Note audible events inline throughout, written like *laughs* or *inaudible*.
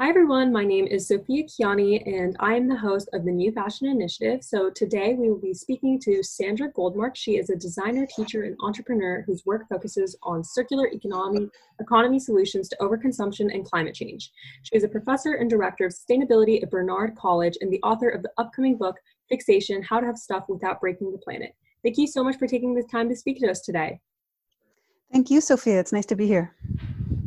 Hi, everyone. My name is Sophia Kiani, and I am the host of the New Fashion Initiative. So, today we will be speaking to Sandra Goldmark. She is a designer, teacher, and entrepreneur whose work focuses on circular economy, economy solutions to overconsumption and climate change. She is a professor and director of sustainability at Barnard College and the author of the upcoming book, Fixation How to Have Stuff Without Breaking the Planet. Thank you so much for taking the time to speak to us today. Thank you, Sophia. It's nice to be here.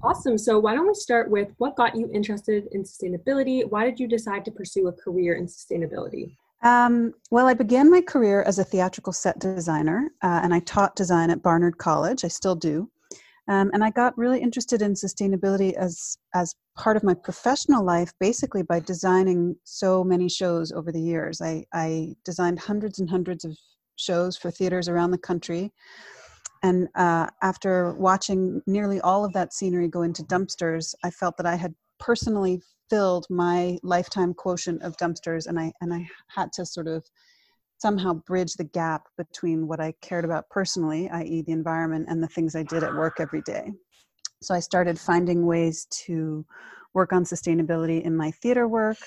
Awesome. So, why don't we start with what got you interested in sustainability? Why did you decide to pursue a career in sustainability? Um, well, I began my career as a theatrical set designer, uh, and I taught design at Barnard College. I still do. Um, and I got really interested in sustainability as as part of my professional life, basically by designing so many shows over the years. I, I designed hundreds and hundreds of shows for theaters around the country. And uh, after watching nearly all of that scenery go into dumpsters, I felt that I had personally filled my lifetime quotient of dumpsters, and I and I had to sort of somehow bridge the gap between what I cared about personally, i.e., the environment, and the things I did at work every day. So I started finding ways to work on sustainability in my theater work.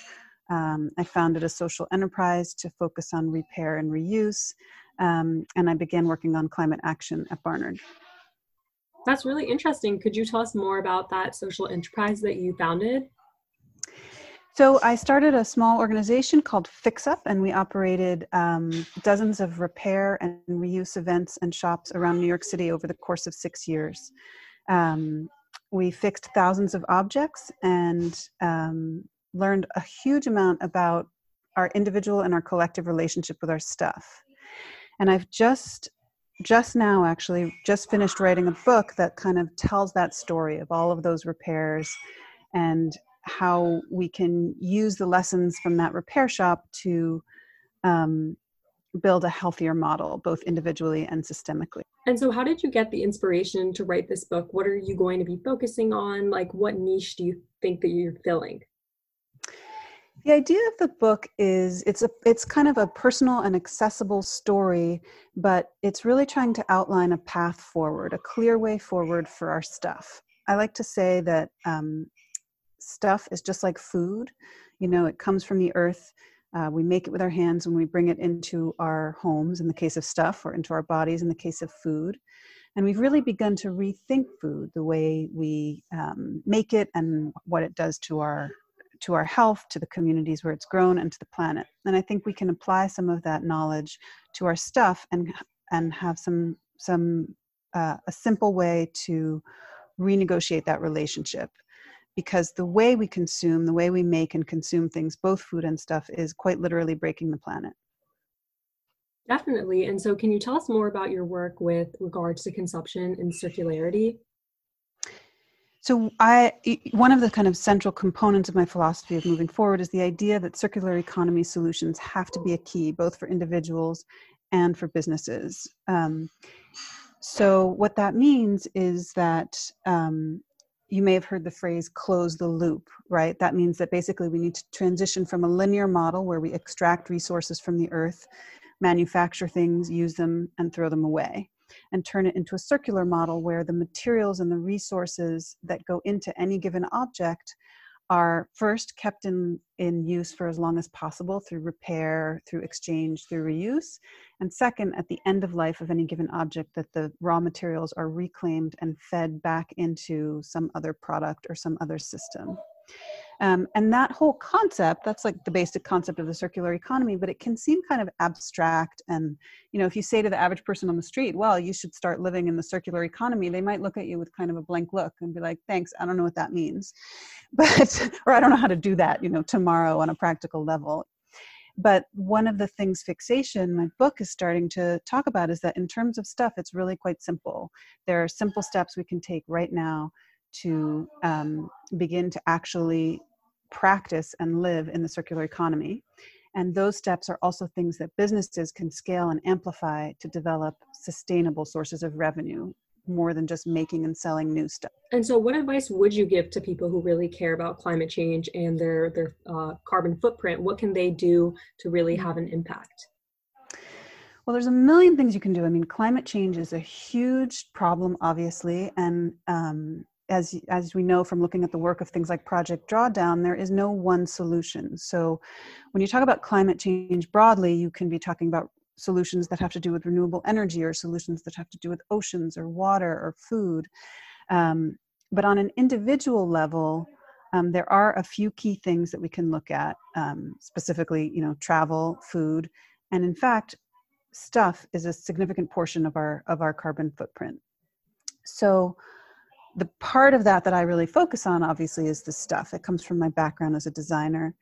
Um, I founded a social enterprise to focus on repair and reuse um, and I began working on climate action at Barnard. That's really interesting. Could you tell us more about that social enterprise that you founded? So I started a small organization called Fixup, and we operated um, dozens of repair and reuse events and shops around New York City over the course of six years. Um, we fixed thousands of objects and um, learned a huge amount about our individual and our collective relationship with our stuff and i've just just now actually just finished writing a book that kind of tells that story of all of those repairs and how we can use the lessons from that repair shop to um, build a healthier model both individually and systemically. And so how did you get the inspiration to write this book? What are you going to be focusing on? Like what niche do you think that you're filling the idea of the book is it's a it's kind of a personal and accessible story, but it's really trying to outline a path forward, a clear way forward for our stuff. I like to say that um, stuff is just like food. You know, it comes from the earth. Uh, we make it with our hands when we bring it into our homes, in the case of stuff, or into our bodies, in the case of food. And we've really begun to rethink food, the way we um, make it and what it does to our to our health, to the communities where it's grown, and to the planet. And I think we can apply some of that knowledge to our stuff and and have some some uh, a simple way to renegotiate that relationship. Because the way we consume the way we make and consume things both food and stuff is quite literally breaking the planet. Definitely. And so can you tell us more about your work with regards to consumption and circularity so I one of the kind of central components of my philosophy of moving forward is the idea that circular economy solutions have to be a key both for individuals and for businesses. Um, so what that means is that um, you may have heard the phrase close the loop, right? That means that basically we need to transition from a linear model where we extract resources from the earth, manufacture things, use them, and throw them away and turn it into a circular model where the materials and the resources that go into any given object are first kept in, in use for as long as possible through repair, through exchange, through reuse. And second, at the end of life of any given object, that the raw materials are reclaimed and fed back into some other product or some other system. Um, and that whole concept, that's like the basic concept of the circular economy, but it can seem kind of abstract. And, you know, if you say to the average person on the street, well, you should start living in the circular economy, they might look at you with kind of a blank look and be like, thanks, I don't know what that means. *laughs* But, or I don't know how to do that, you know, tomorrow on a practical level. But one of the things fixation, my book is starting to talk about is that in terms of stuff, it's really quite simple. There are simple steps we can take right now to um, begin to actually practice and live in the circular economy. And those steps are also things that businesses can scale and amplify to develop sustainable sources of revenue more than just making and selling new stuff. And so, what advice would you give to people who really care about climate change and their their uh, carbon footprint? What can they do to really have an impact? Well, there's a million things you can do. I mean, climate change is a huge problem, obviously, and um, as as we know from looking at the work of things like project drawdown there is no one solution. So when you talk about climate change broadly you can be talking about solutions that have to do with renewable energy or solutions that have to do with oceans or water or food. Um, but on an individual level um, there are a few key things that we can look at um, specifically you know travel food and in fact stuff is a significant portion of our of our carbon footprint. So the part of that that I really focus on, obviously, is the stuff. It comes from my background as a designer.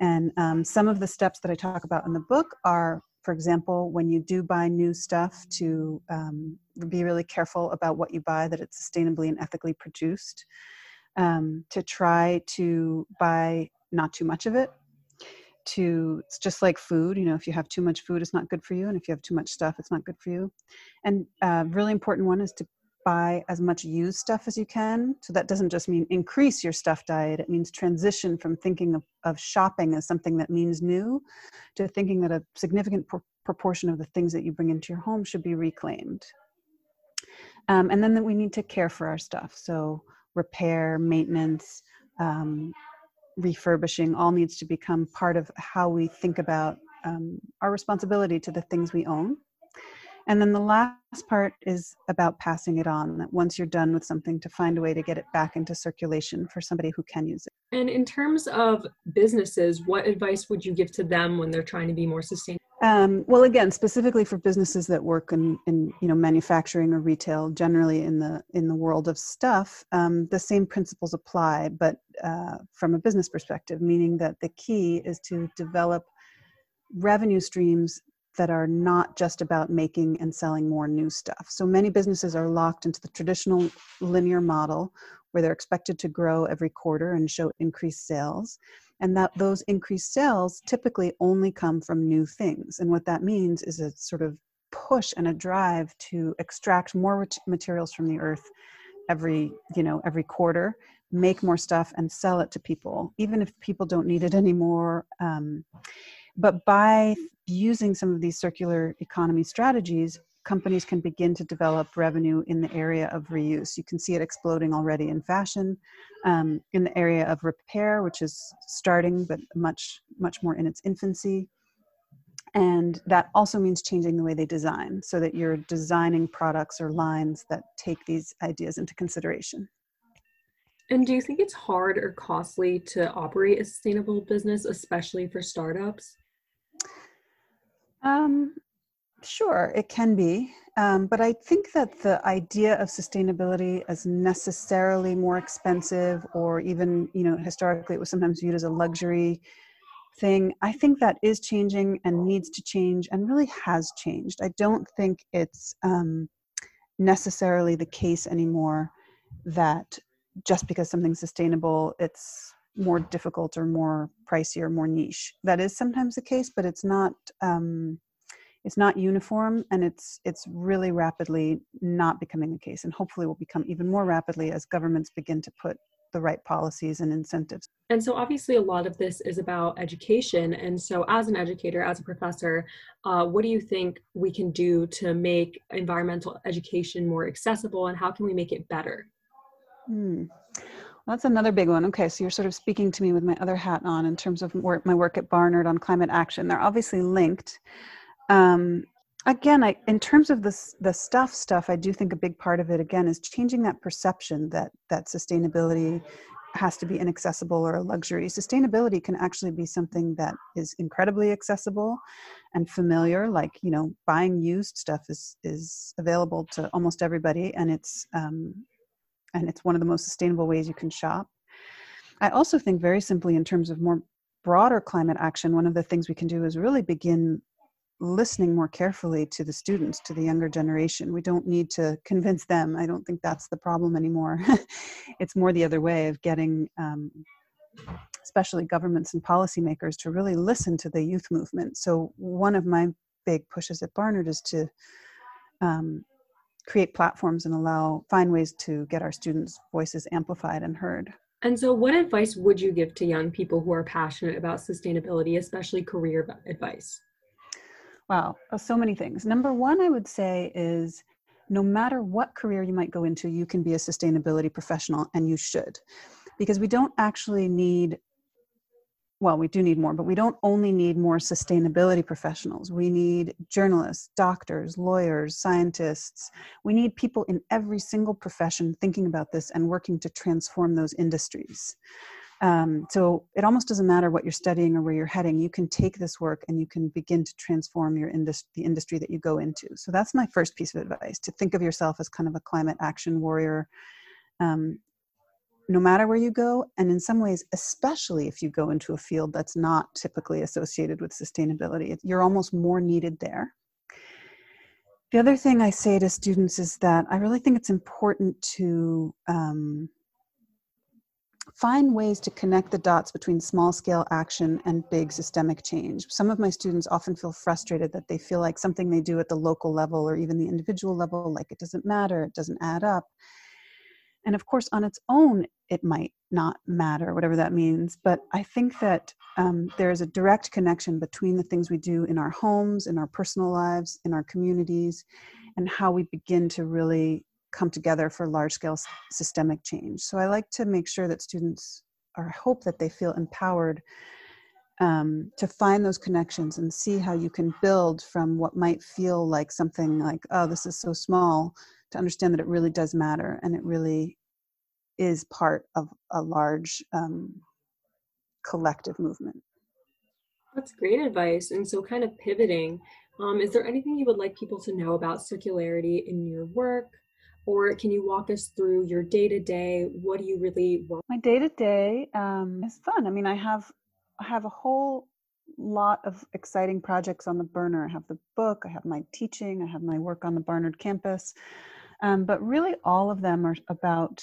And um, some of the steps that I talk about in the book are, for example, when you do buy new stuff, to um, be really careful about what you buy, that it's sustainably and ethically produced, um, to try to buy not too much of it. To it's just like food, you know, if you have too much food, it's not good for you, and if you have too much stuff, it's not good for you. And a uh, really important one is to buy as much used stuff as you can. So that doesn't just mean increase your stuff diet, it means transition from thinking of, of shopping as something that means new to thinking that a significant pro- proportion of the things that you bring into your home should be reclaimed. Um, and then that we need to care for our stuff. So repair, maintenance, um, refurbishing all needs to become part of how we think about um, our responsibility to the things we own and then the last part is about passing it on, that once you're done with something, to find a way to get it back into circulation for somebody who can use it. And in terms of businesses, what advice would you give to them when they're trying to be more sustainable? Um, well, again, specifically for businesses that work in, in you know manufacturing or retail, generally in the in the world of stuff, um, the same principles apply, but uh, from a business perspective, meaning that the key is to develop revenue streams that are not just about making and selling more new stuff. So many businesses are locked into the traditional linear model where they're expected to grow every quarter and show increased sales. And that those increased sales typically only come from new things. And what that means is a sort of push and a drive to extract more materials from the earth every, you know, every quarter, make more stuff and sell it to people, even if people don't need it anymore. Um, but by using some of these circular economy strategies, companies can begin to develop revenue in the area of reuse. You can see it exploding already in fashion, um, in the area of repair, which is starting but much, much more in its infancy. And that also means changing the way they design so that you're designing products or lines that take these ideas into consideration. And do you think it's hard or costly to operate a sustainable business, especially for startups? Um, sure, it can be. Um, but I think that the idea of sustainability as necessarily more expensive, or even, you know, historically it was sometimes viewed as a luxury thing, I think that is changing and needs to change and really has changed. I don't think it's um, necessarily the case anymore that just because something's sustainable, it's more difficult or more pricey or more niche. That is sometimes the case, but it's not um, it's not uniform, and it's it's really rapidly not becoming the case, and hopefully will become even more rapidly as governments begin to put the right policies and incentives. And so, obviously, a lot of this is about education. And so, as an educator, as a professor, uh, what do you think we can do to make environmental education more accessible, and how can we make it better? Hmm. That's another big one. Okay, so you're sort of speaking to me with my other hat on in terms of work, my work at Barnard on climate action. They're obviously linked. Um, again, I, in terms of this, the stuff stuff, I do think a big part of it again is changing that perception that that sustainability has to be inaccessible or a luxury. Sustainability can actually be something that is incredibly accessible and familiar. Like you know, buying used stuff is is available to almost everybody, and it's um, and it's one of the most sustainable ways you can shop. I also think, very simply, in terms of more broader climate action, one of the things we can do is really begin listening more carefully to the students, to the younger generation. We don't need to convince them. I don't think that's the problem anymore. *laughs* it's more the other way of getting, um, especially governments and policymakers, to really listen to the youth movement. So, one of my big pushes at Barnard is to um, create platforms and allow find ways to get our students voices amplified and heard. And so what advice would you give to young people who are passionate about sustainability especially career advice? Wow uh, so many things. Number one i would say is no matter what career you might go into, you can be a sustainability professional and you should. Because we don't actually need well, we do need more, but we don't only need more sustainability professionals. We need journalists, doctors, lawyers, scientists. We need people in every single profession thinking about this and working to transform those industries. Um, so it almost doesn't matter what you're studying or where you're heading. You can take this work and you can begin to transform your industry, the industry that you go into. So that's my first piece of advice: to think of yourself as kind of a climate action warrior. Um, no matter where you go, and in some ways, especially if you go into a field that's not typically associated with sustainability, you're almost more needed there. The other thing I say to students is that I really think it's important to um, find ways to connect the dots between small scale action and big systemic change. Some of my students often feel frustrated that they feel like something they do at the local level or even the individual level, like it doesn't matter, it doesn't add up. And of course, on its own, it might not matter, whatever that means. But I think that um, there is a direct connection between the things we do in our homes, in our personal lives, in our communities, and how we begin to really come together for large scale systemic change. So I like to make sure that students or hope that they feel empowered um, to find those connections and see how you can build from what might feel like something like, oh, this is so small to understand that it really does matter and it really is part of a large um, collective movement. That's great advice. And so, kind of pivoting, um, is there anything you would like people to know about circularity in your work? Or can you walk us through your day to day? What do you really work? My day to day is fun. I mean, I have I have a whole lot of exciting projects on the burner. I have the book, I have my teaching, I have my work on the Barnard campus. Um, but really, all of them are about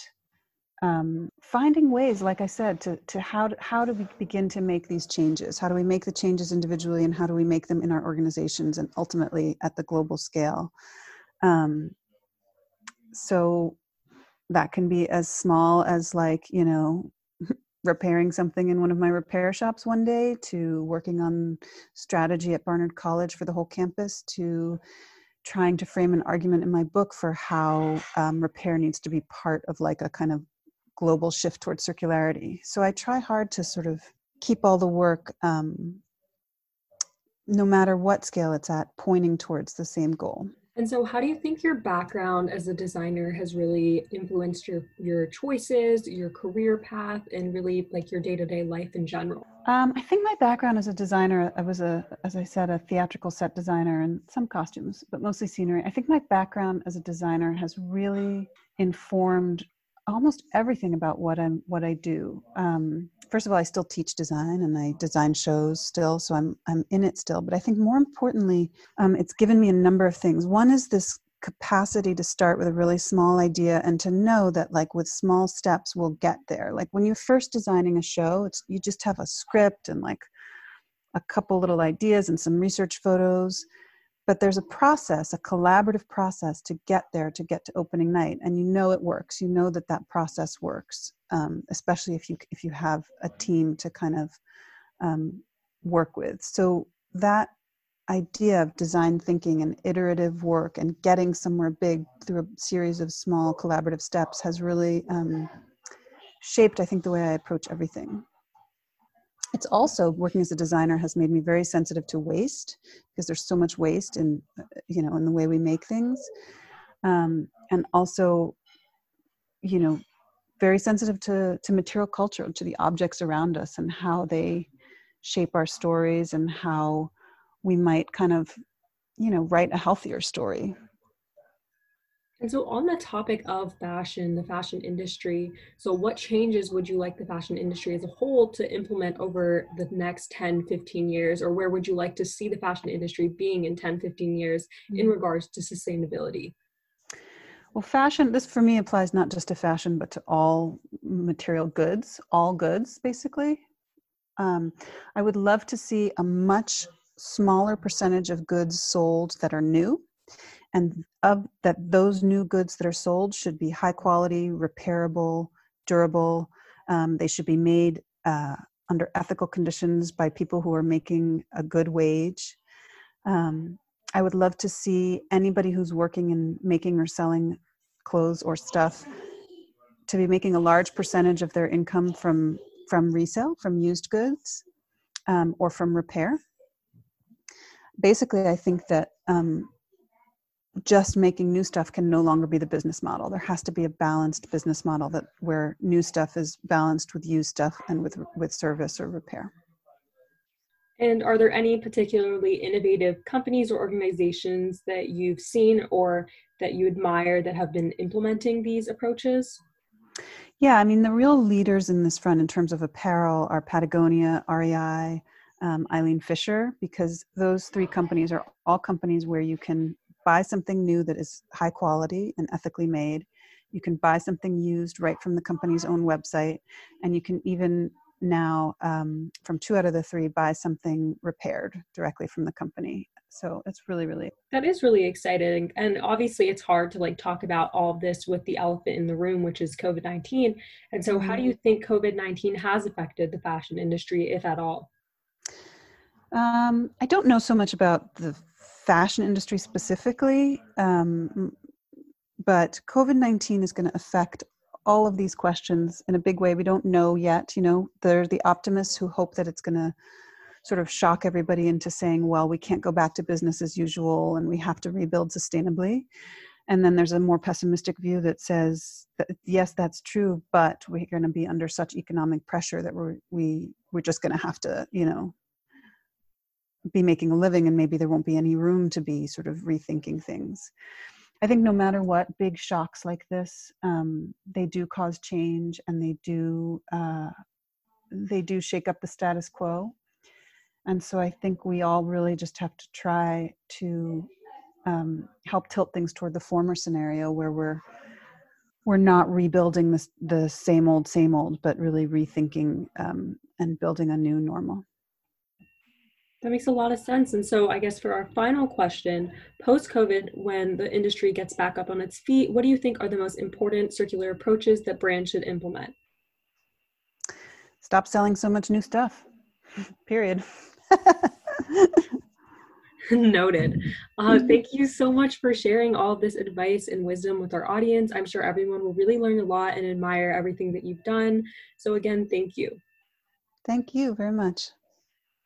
um, finding ways, like I said, to, to how, how do we begin to make these changes? How do we make the changes individually and how do we make them in our organizations and ultimately at the global scale? Um, so that can be as small as like, you know, *laughs* repairing something in one of my repair shops one day to working on strategy at Barnard College for the whole campus to trying to frame an argument in my book for how um, repair needs to be part of like a kind of global shift towards circularity. So I try hard to sort of keep all the work, um, no matter what scale it's at, pointing towards the same goal. And so, how do you think your background as a designer has really influenced your your choices, your career path, and really like your day to day life in general? Um, I think my background as a designer, I was a, as I said, a theatrical set designer and some costumes, but mostly scenery. I think my background as a designer has really informed almost everything about what I'm what I do. Um, first of all, I still teach design and I design shows still, so I'm I'm in it still. But I think more importantly, um, it's given me a number of things. One is this capacity to start with a really small idea and to know that like with small steps we'll get there like when you're first designing a show it's you just have a script and like a couple little ideas and some research photos but there's a process a collaborative process to get there to get to opening night and you know it works. You know that that process works um, especially if you if you have a team to kind of um, work with. So that idea of design thinking and iterative work and getting somewhere big through a series of small collaborative steps has really um, shaped i think the way i approach everything it's also working as a designer has made me very sensitive to waste because there's so much waste in you know in the way we make things. Um, and also you know very sensitive to to material culture to the objects around us and how they shape our stories and how we might kind of you know write a healthier story and so, on the topic of fashion, the fashion industry, so what changes would you like the fashion industry as a whole to implement over the next 10, 15 years? Or where would you like to see the fashion industry being in 10, 15 years in mm-hmm. regards to sustainability? Well, fashion, this for me applies not just to fashion, but to all material goods, all goods, basically. Um, I would love to see a much smaller percentage of goods sold that are new and of that those new goods that are sold should be high quality repairable durable um, they should be made uh, under ethical conditions by people who are making a good wage um, I would love to see anybody who's working in making or selling clothes or stuff to be making a large percentage of their income from from resale, from used goods, um, or from repair. Basically, I think that um, just making new stuff can no longer be the business model. There has to be a balanced business model that where new stuff is balanced with used stuff and with with service or repair. And are there any particularly innovative companies or organizations that you've seen or that you admire that have been implementing these approaches? Yeah, I mean, the real leaders in this front in terms of apparel are Patagonia, REI, um, Eileen Fisher, because those three companies are all companies where you can buy something new that is high quality and ethically made. You can buy something used right from the company's own website, and you can even now um, from two out of the three buy something repaired directly from the company so it's really really that is really exciting and obviously it's hard to like talk about all of this with the elephant in the room which is covid-19 and so how do you mm-hmm. think covid-19 has affected the fashion industry if at all um, i don't know so much about the fashion industry specifically um, but covid-19 is going to affect all of these questions in a big way. We don't know yet. You know, there are the optimists who hope that it's going to sort of shock everybody into saying, well, we can't go back to business as usual and we have to rebuild sustainably. And then there's a more pessimistic view that says that yes, that's true, but we're going to be under such economic pressure that we're we we're just going to have to, you know, be making a living and maybe there won't be any room to be sort of rethinking things. I think no matter what, big shocks like this, um, they do cause change and they do uh, they do shake up the status quo. And so I think we all really just have to try to um, help tilt things toward the former scenario where we're we're not rebuilding this the same old same old, but really rethinking um, and building a new normal. That makes a lot of sense. And so, I guess for our final question, post COVID, when the industry gets back up on its feet, what do you think are the most important circular approaches that brands should implement? Stop selling so much new stuff, period. *laughs* Noted. Uh, *laughs* thank you so much for sharing all of this advice and wisdom with our audience. I'm sure everyone will really learn a lot and admire everything that you've done. So, again, thank you. Thank you very much.